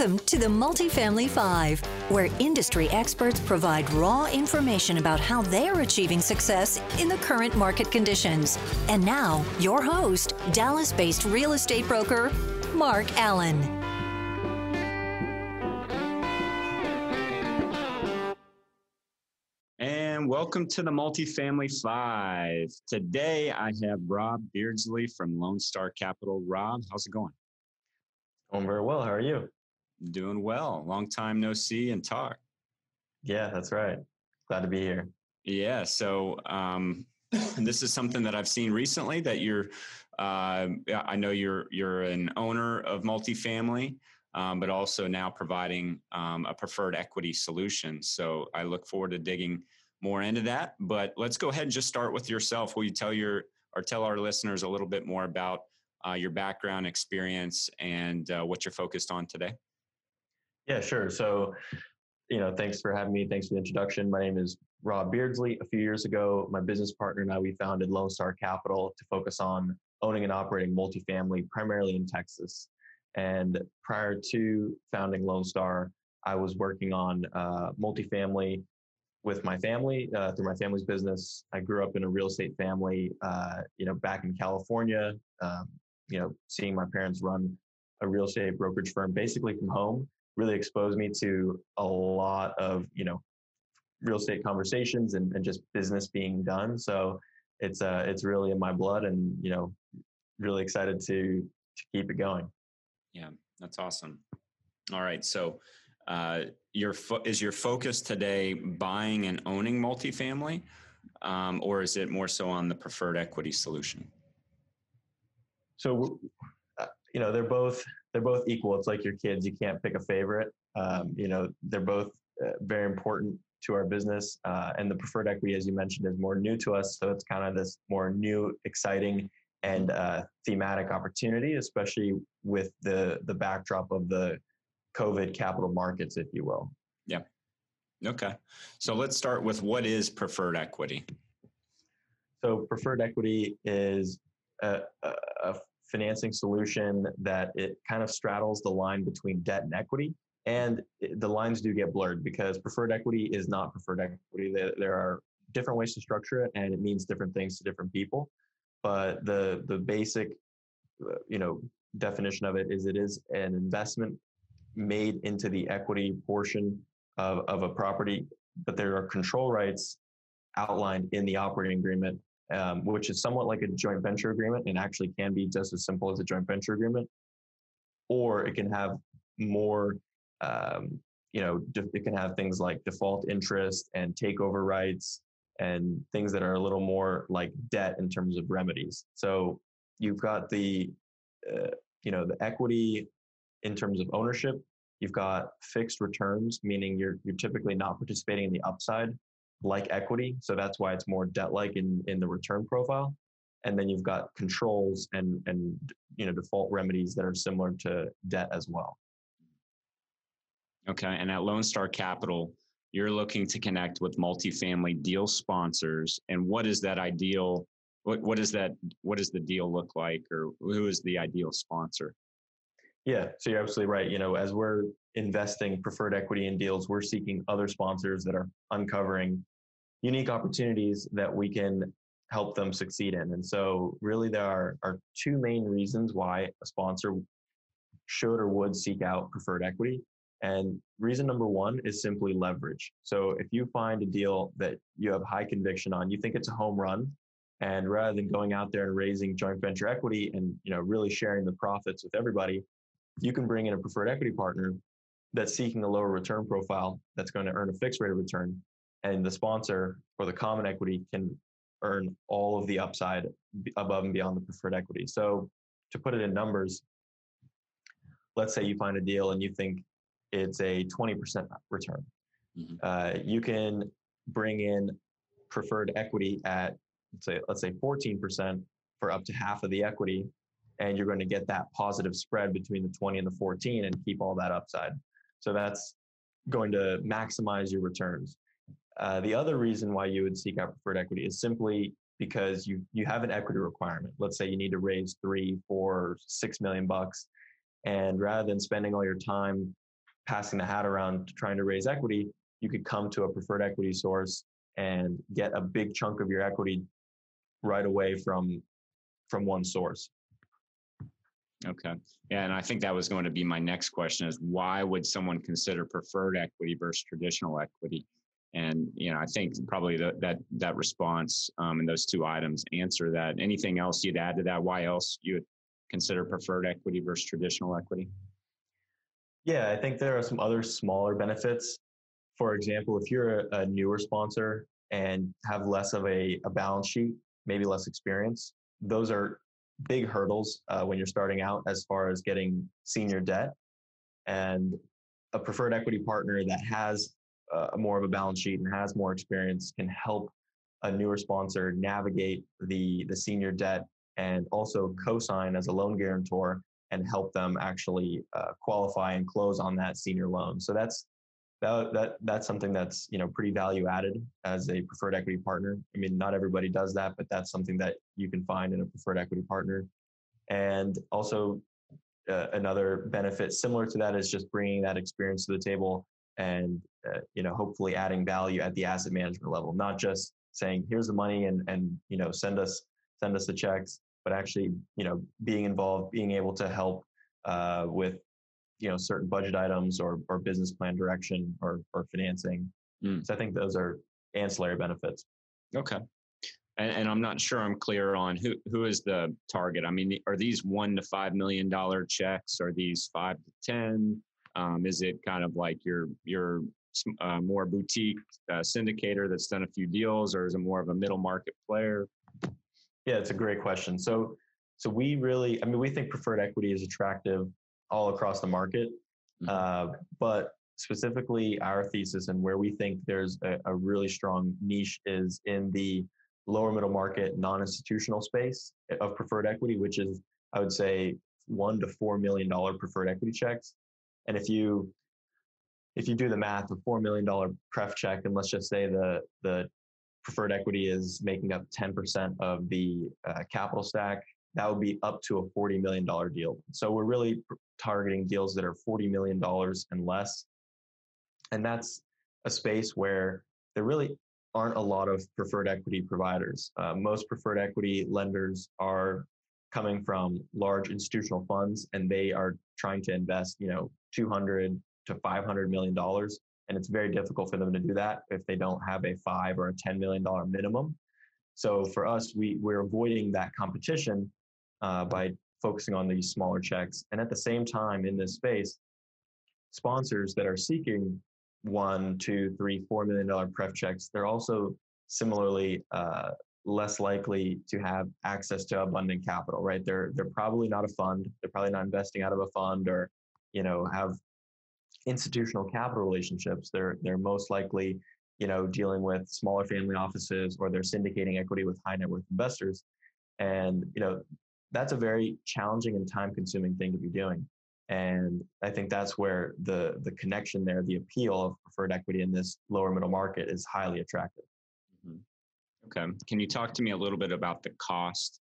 Welcome to the Multifamily Five, where industry experts provide raw information about how they're achieving success in the current market conditions. And now, your host, Dallas based real estate broker, Mark Allen. And welcome to the Multifamily Five. Today I have Rob Beardsley from Lone Star Capital. Rob, how's it going? Going very well. How are you? Doing well. Long time no see and talk. Yeah, that's right. Glad to be here. Yeah. So um, this is something that I've seen recently that you're. Uh, I know you're you're an owner of multifamily, um, but also now providing um, a preferred equity solution. So I look forward to digging more into that. But let's go ahead and just start with yourself. Will you tell your or tell our listeners a little bit more about uh, your background, experience, and uh, what you're focused on today? Yeah, sure. So, you know, thanks for having me. Thanks for the introduction. My name is Rob Beardsley. A few years ago, my business partner and I, we founded Lone Star Capital to focus on owning and operating multifamily, primarily in Texas. And prior to founding Lone Star, I was working on uh, multifamily with my family uh, through my family's business. I grew up in a real estate family, uh, you know, back in California. Um, you know, seeing my parents run a real estate brokerage firm basically from home really exposed me to a lot of you know real estate conversations and, and just business being done. So it's uh it's really in my blood and you know really excited to to keep it going. Yeah that's awesome. All right so uh your fo- is your focus today buying and owning multifamily um, or is it more so on the preferred equity solution? So you know they're both they're both equal. It's like your kids; you can't pick a favorite. Um, you know, they're both uh, very important to our business. Uh, and the preferred equity, as you mentioned, is more new to us. So it's kind of this more new, exciting, and uh, thematic opportunity, especially with the the backdrop of the COVID capital markets, if you will. Yeah. Okay. So let's start with what is preferred equity. So preferred equity is a, a, a financing solution that it kind of straddles the line between debt and equity. And the lines do get blurred because preferred equity is not preferred equity. There are different ways to structure it, and it means different things to different people. But the the basic, uh, you know, definition of it is it is an investment made into the equity portion of, of a property, but there are control rights outlined in the operating agreement um, which is somewhat like a joint venture agreement and actually can be just as simple as a joint venture agreement. Or it can have more, um, you know, it can have things like default interest and takeover rights and things that are a little more like debt in terms of remedies. So you've got the, uh, you know, the equity in terms of ownership. You've got fixed returns, meaning you're you're typically not participating in the upside like equity. So that's why it's more debt-like in, in the return profile. And then you've got controls and, and you know default remedies that are similar to debt as well. Okay. And at Lone Star Capital, you're looking to connect with multifamily deal sponsors. And what is that ideal? What, what is that? What does the deal look like, or who is the ideal sponsor? Yeah, so you're absolutely right. You know, as we're investing preferred equity in deals, we're seeking other sponsors that are uncovering unique opportunities that we can help them succeed in. And so, really, there are, are two main reasons why a sponsor should or would seek out preferred equity. And reason number one is simply leverage. So, if you find a deal that you have high conviction on, you think it's a home run, and rather than going out there and raising joint venture equity and you know really sharing the profits with everybody, you can bring in a preferred equity partner that's seeking a lower return profile that's going to earn a fixed rate of return and the sponsor or the common equity can earn all of the upside above and beyond the preferred equity. So to put it in numbers, let's say you find a deal and you think it's a 20% return. Mm-hmm. Uh, you can bring in preferred equity at let's say let's say 14% for up to half of the equity and you're going to get that positive spread between the 20 and the 14 and keep all that upside. So that's going to maximize your returns. Uh, the other reason why you would seek out preferred equity is simply because you you have an equity requirement. Let's say you need to raise three, four, six million bucks, and rather than spending all your time passing the hat around trying to raise equity, you could come to a preferred equity source and get a big chunk of your equity right away from from one source. Okay. Yeah, and I think that was going to be my next question is why would someone consider preferred equity versus traditional equity? And you know, I think probably the, that that response um, and those two items answer that. Anything else you'd add to that? Why else you would consider preferred equity versus traditional equity? Yeah, I think there are some other smaller benefits. For example, if you're a, a newer sponsor and have less of a, a balance sheet, maybe less experience, those are big hurdles uh, when you're starting out as far as getting senior debt. And a preferred equity partner that has uh, more of a balance sheet and has more experience can help a newer sponsor navigate the the senior debt and also co-sign as a loan guarantor and help them actually uh, qualify and close on that senior loan. So that's that, that that's something that's you know pretty value added as a preferred equity partner. I mean, not everybody does that, but that's something that you can find in a preferred equity partner. And also uh, another benefit similar to that is just bringing that experience to the table and uh, you know hopefully adding value at the asset management level, not just saying here's the money and and you know send us send us the checks, but actually you know being involved, being able to help uh, with you know certain budget items or or business plan direction or or financing. Mm. So I think those are ancillary benefits. Okay. And, and, I'm not sure I'm clear on who who is the target. I mean, are these one to five million dollar checks? Are these five to ten? Um, is it kind of like your your uh, more boutique uh, syndicator that's done a few deals, or is it more of a middle market player? Yeah, it's a great question. So so we really, I mean, we think preferred equity is attractive all across the market. Mm-hmm. Uh, but specifically, our thesis and where we think there's a, a really strong niche is in the lower middle market, non institutional space of preferred equity, which is, I would say, one to four million dollar preferred equity checks. And if you if you do the math, a four million dollar pref check, and let's just say the the preferred equity is making up 10% of the uh, capital stack, that would be up to a $40 million deal. So we're really targeting deals that are $40 million and less. And that's a space where there really aren't a lot of preferred equity providers. Uh, most preferred equity lenders are coming from large institutional funds and they are trying to invest, you know, 200 to 500 million dollars and it's very difficult for them to do that if they don't have a 5 or a 10 million dollar minimum. So for us, we we're avoiding that competition uh, by focusing on these smaller checks. And at the same time, in this space, sponsors that are seeking one, two, three, four million dollar pref checks, they're also similarly uh, less likely to have access to abundant capital, right? They're they're probably not a fund. They're probably not investing out of a fund or, you know, have institutional capital relationships. They're they're most likely, you know, dealing with smaller family offices or they're syndicating equity with high net worth investors. And you know, that's a very challenging and time consuming thing to be doing. And I think that's where the the connection there, the appeal of preferred equity in this lower middle market is highly attractive. Mm-hmm. Okay. Can you talk to me a little bit about the cost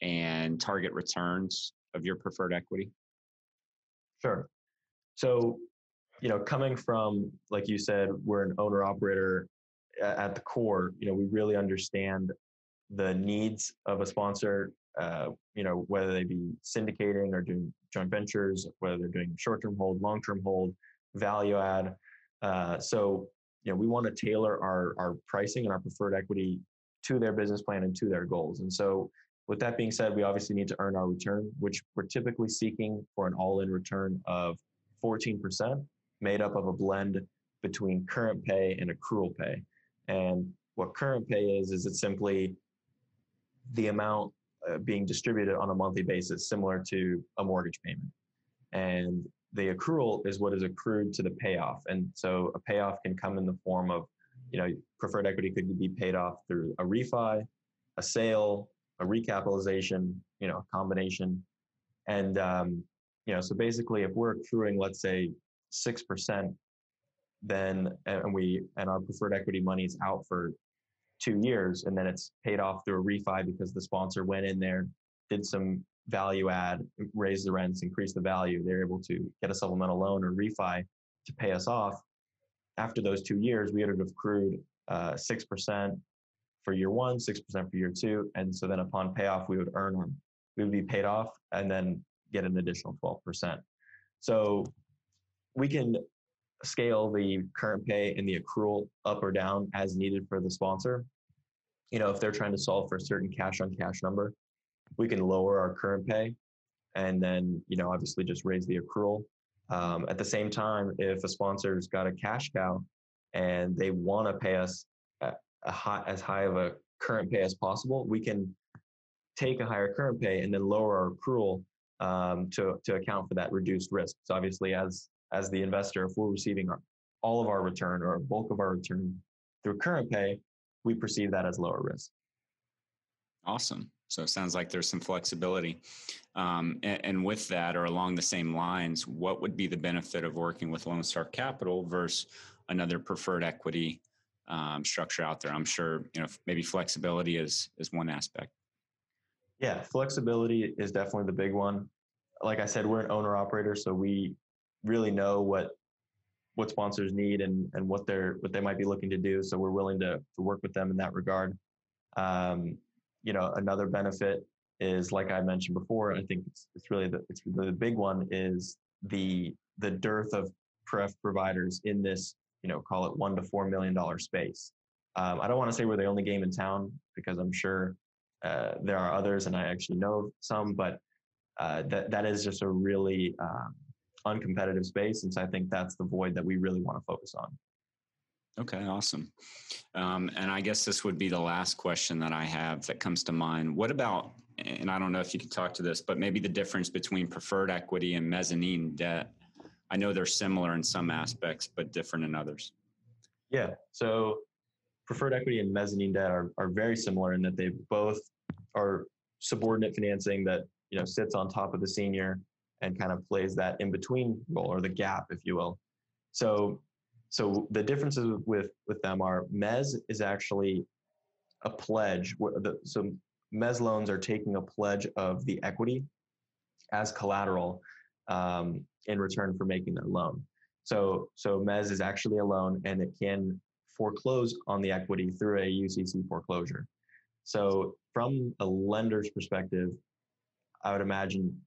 and target returns of your preferred equity? Sure. So, you know, coming from, like you said, we're an owner operator at the core, you know, we really understand the needs of a sponsor uh, you know, whether they be syndicating or doing joint ventures, whether they're doing short-term hold, long-term hold, value add. Uh, so, you know, we want to tailor our our pricing and our preferred equity to their business plan and to their goals. And so, with that being said, we obviously need to earn our return, which we're typically seeking for an all-in return of 14%, made up of a blend between current pay and accrual pay. And what current pay is, is it's simply the amount uh, being distributed on a monthly basis, similar to a mortgage payment. And the accrual is what is accrued to the payoff. And so a payoff can come in the form of, you know, preferred equity could be paid off through a refi, a sale, a recapitalization, you know, a combination. And, um, you know, so basically if we're accruing, let's say 6%, then, and we, and our preferred equity money is out for two years and then it's paid off through a refi because the sponsor went in there, did some value add, raised the rents, increased the value. They're able to get a supplemental loan or refi. to pay us off, after those two years, we would have accrued uh, six percent for year one, six percent for year two, and so then upon payoff, we would earn we would be paid off and then get an additional twelve percent. So we can scale the current pay and the accrual up or down as needed for the sponsor. You know, if they're trying to solve for a certain cash on cash number, we can lower our current pay and then, you know, obviously just raise the accrual. Um, at the same time, if a sponsor's got a cash cow and they want to pay us a, high, as high of a current pay as possible, we can take a higher current pay and then lower our accrual um, to, to account for that reduced risk. So obviously, as as the investor, if we're receiving our, all of our return or a bulk of our return through current pay, we perceive that as lower risk. Awesome. So it sounds like there's some flexibility. Um, and, and, with that, or along the same lines, what would be the benefit of working with Lone Star Capital versus another preferred equity um, structure out there? I'm sure you know maybe flexibility is is one aspect. Yeah, flexibility is definitely the big one. Like I said, we're an owner operator, so we really know what what sponsors need and and what they're what they might be looking to do. So we're willing to to work with them in that regard. Um, you know, another benefit is like I mentioned before. I think it's it's really the it's the big one is the the dearth of pref providers in this you know call it one to four million dollar space. Um, I don't want to say we're the only game in town because I'm sure uh, there are others, and I actually know some, but uh, that that is just a really um, uncompetitive space. And so I think that's the void that we really want to focus on. Okay, awesome. Um, and I guess this would be the last question that I have that comes to mind. What about, and I don't know if you can talk to this, but maybe the difference between preferred equity and mezzanine debt? I know they're similar in some aspects, but different in others. Yeah. So preferred equity and mezzanine debt are, are very similar in that they both are subordinate financing that you know sits on top of the senior and kind of plays that in between role or the gap, if you will. So, so the differences with with them are Mez is actually a pledge. So Mez loans are taking a pledge of the equity as collateral um, in return for making their loan. So, so Mez is actually a loan and it can foreclose on the equity through a UCC foreclosure. So, from a lender's perspective, I would imagine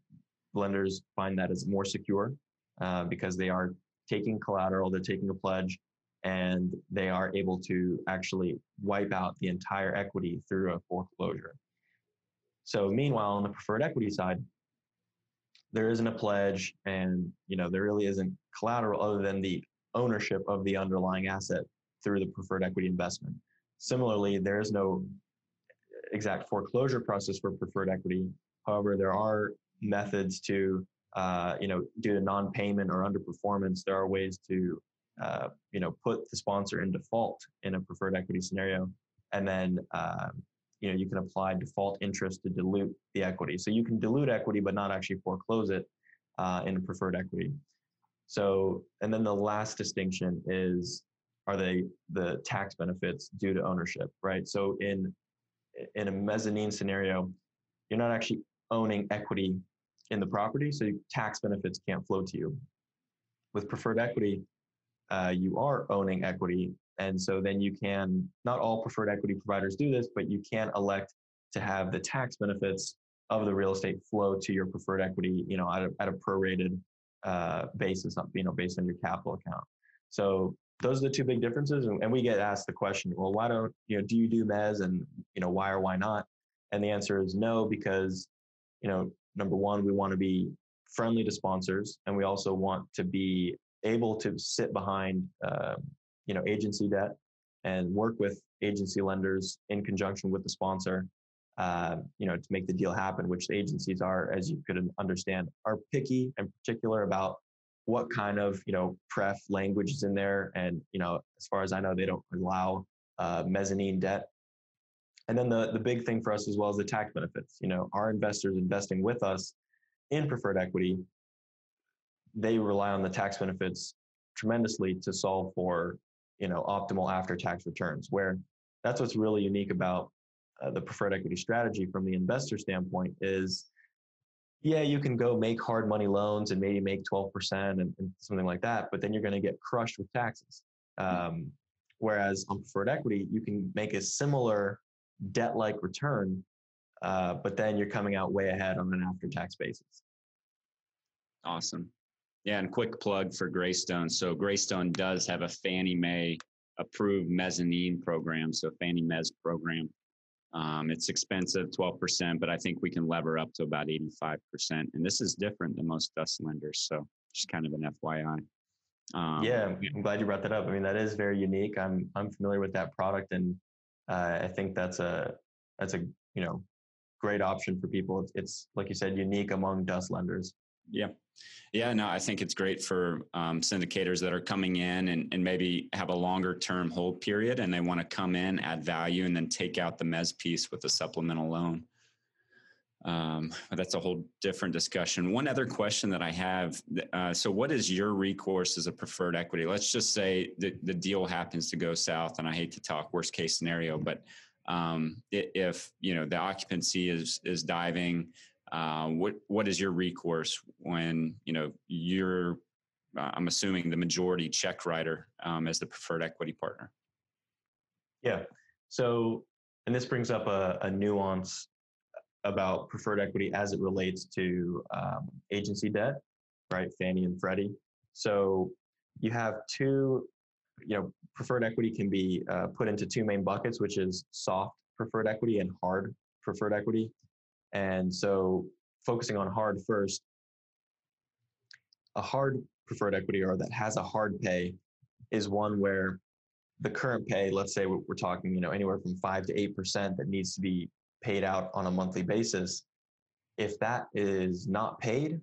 lenders find that as more secure uh, because they are taking collateral, they're taking a pledge, and they are able to actually wipe out the entire equity through a foreclosure. So meanwhile, on the preferred equity side, there isn't a pledge and you know there really isn't collateral other than the ownership of the underlying asset through the preferred equity investment. Similarly, there is no exact foreclosure process for preferred equity. However, there are methods to, uh, you know, due to non-payment or underperformance, there are ways to, uh, you know, put the sponsor in default in a preferred equity scenario, and then, uh, you know, you can apply default interest to dilute the equity. So you can dilute equity, but not actually foreclose it uh, in preferred equity. So, and then the last distinction is are they the tax benefits due to ownership, right? So in in a mezzanine scenario, you're not actually owning equity in the property, so tax benefits can't flow to you. With preferred equity, uh, you are owning equity, and so then you can. Not all preferred equity providers do this, but you can elect to have the tax benefits of the real estate flow to your preferred equity, you know, at a, at a prorated uh, basis, you know, based on your capital account. So those are the two big differences, and, and we get asked the question, well, why don't you know, do you do mez, and you know, why or why not? And the answer is no, because you know, number one, we want to be friendly to sponsors, and we also want to be able to sit behind, uh, you know, agency debt and work with agency lenders in conjunction with the sponsor, uh, you know, to make the deal happen. Which the agencies are, as you could understand, are picky and particular about what kind of you know pref language is in there, and you know, as far as I know, they don't allow uh, mezzanine debt and then the, the big thing for us as well is the tax benefits. You know, our investors investing with us in preferred equity, they rely on the tax benefits tremendously to solve for, you know, optimal after tax returns, where that's what's really unique about uh, the preferred equity strategy from the investor standpoint is yeah, you can go make hard money loans and maybe make 12% and, and something like that, but then you're going to get crushed with taxes. Mm. Um, whereas on preferred equity, you can make a similar debt like return, uh, but then you're coming out way ahead on an after tax basis. Awesome. Yeah, and quick plug for Greystone. So Greystone does have a Fannie Mae approved mezzanine program, so Fannie Mez program. Um, it's expensive, 12%, but I think we can lever up to about 85%. And this is different than most DUS lenders. So just kind of an FYI. Um, yeah, I'm glad you brought that up. I mean, that is very unique. I'm I'm familiar with that product, and uh, I think that's a that's a you know great option for people. It's, it's like you said, unique among DUS lenders. Yeah. Yeah, no, I think it's great for um, syndicators that are coming in and, and maybe have a longer term hold period and they want to come in, add value, and then take out the mez piece with a supplemental loan. Um, that's a whole different discussion. One other question that I have uh, so, what is your recourse as a preferred equity? Let's just say the, the deal happens to go south, and I hate to talk worst case scenario, but um, if you know the occupancy is is diving, uh, what what is your recourse when you know you're uh, I'm assuming the majority check writer um, as the preferred equity partner. Yeah. So, and this brings up a, a nuance about preferred equity as it relates to um, agency debt, right? Fannie and Freddie. So you have two, you know, preferred equity can be uh, put into two main buckets, which is soft preferred equity and hard preferred equity. And so focusing on hard first, a hard preferred equity or that has a hard pay is one where the current pay, let's say we're talking, you know, anywhere from five to eight percent that needs to be paid out on a monthly basis. If that is not paid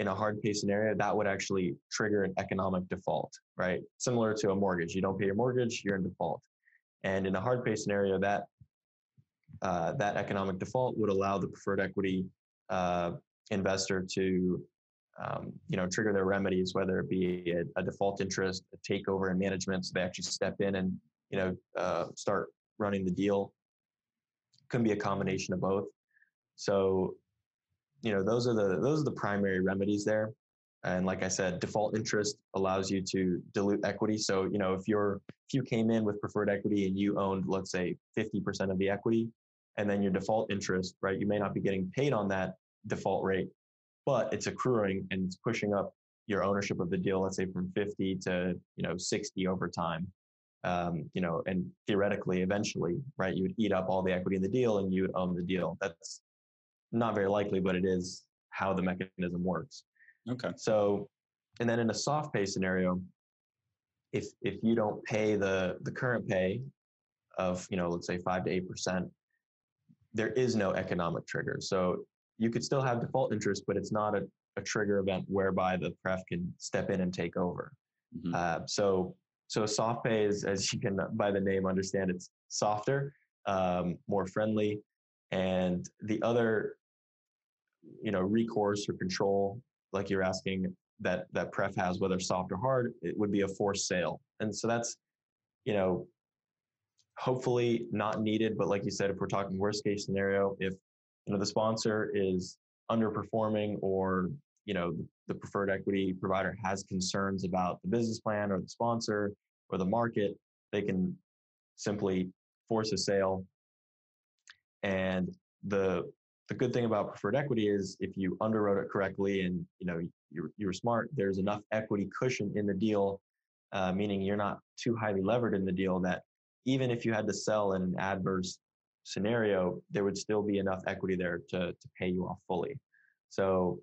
in a hard pay scenario, that would actually trigger an economic default, right? Similar to a mortgage. You don't pay your mortgage, you're in default. And in a hard pay scenario, that uh, that economic default would allow the preferred equity uh, investor to um, you know trigger their remedies whether it be a, a, default interest a takeover and management so they actually step in and you know uh, start running the deal. Can be a combination of both. So you know those are the those are the primary remedies there. And like i said default interest allows you to dilute equity. So you know if you're if you came in with preferred equity and you owned let's say 50% of the equity and then your default interest, right? You may not be getting paid on that default rate, but it's accruing and it's pushing up your ownership of the deal, let's say from 50 to, you know, 60 over time. Um, you know, and theoretically, eventually, right, you would eat up all the equity in the deal and you would own the deal. That's not very likely, but it is how the mechanism works. Okay. So, and then in a soft pay scenario, if if you don't pay the the current pay of you know let's say five to eight percent there is no economic trigger. So you could still have default interest, but it's not a, a trigger event whereby the pref can step in and take over. Mm-hmm. Uh, so so soft pay is, as you can by the name understand, it's softer, um, more friendly, and the other, you know, recourse or control, like you're asking that that pref has, whether soft or hard, it would be a forced sale, and so that's, you know, hopefully not needed. But like you said, if we're talking worst case scenario, if you know the sponsor is underperforming or you know the preferred equity provider has concerns about the business plan or the sponsor or the market, they can simply force a sale. And the the good thing about preferred equity is if you underwrote it correctly and you know you're, you're smart, there's enough equity cushion in the deal, uh, meaning you're not too highly levered in the deal that even if you had to sell in an adverse scenario, there would still be enough equity there to, to pay you off fully. So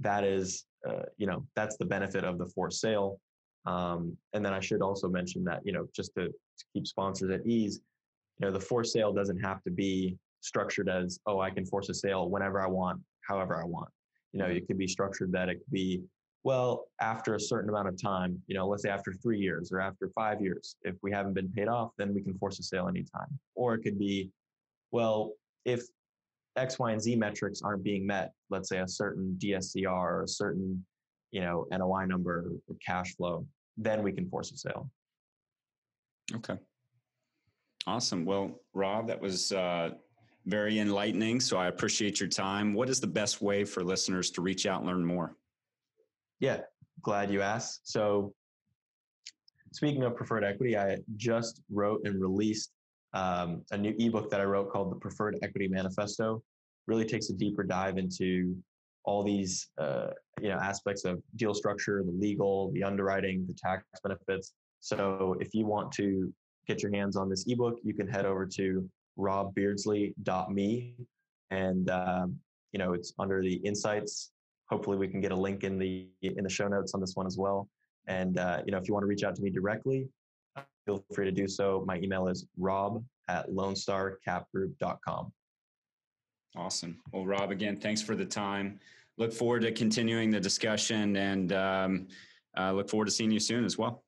that is, uh, you know, that's the benefit of the forced sale. Um, and then I should also mention that, you know, just to, to keep sponsors at ease, you know, the forced sale doesn't have to be structured as, oh, I can force a sale whenever I want, however I want. You know, it could be structured that it could be well, after a certain amount of time, you know, let's say after three years or after five years, if we haven't been paid off, then we can force a sale anytime. Or it could be, well, if X, Y, and Z metrics aren't being met, let's say a certain DSCR or a certain, you know, NOI number or cash flow, then we can force a sale. Okay. Awesome. Well, Rob, that was uh, very enlightening. So I appreciate your time. What is the best way for listeners to reach out and learn more? Yeah, glad you asked. So, speaking of preferred equity, I just wrote and released um, a new ebook that I wrote called the Preferred Equity Manifesto. Really takes a deeper dive into all these uh, you know aspects of deal structure, the legal, the underwriting, the tax benefits. So if you want to get your hands on this ebook, you can head over to robbeardsley.me, and um, you know it's under the insights. Hopefully, we can get a link in the in the show notes on this one as well. And uh, you know, if you want to reach out to me directly, feel free to do so. My email is rob at lonestarcapgroup.com. Awesome. Well, Rob, again, thanks for the time. Look forward to continuing the discussion and um, uh, look forward to seeing you soon as well.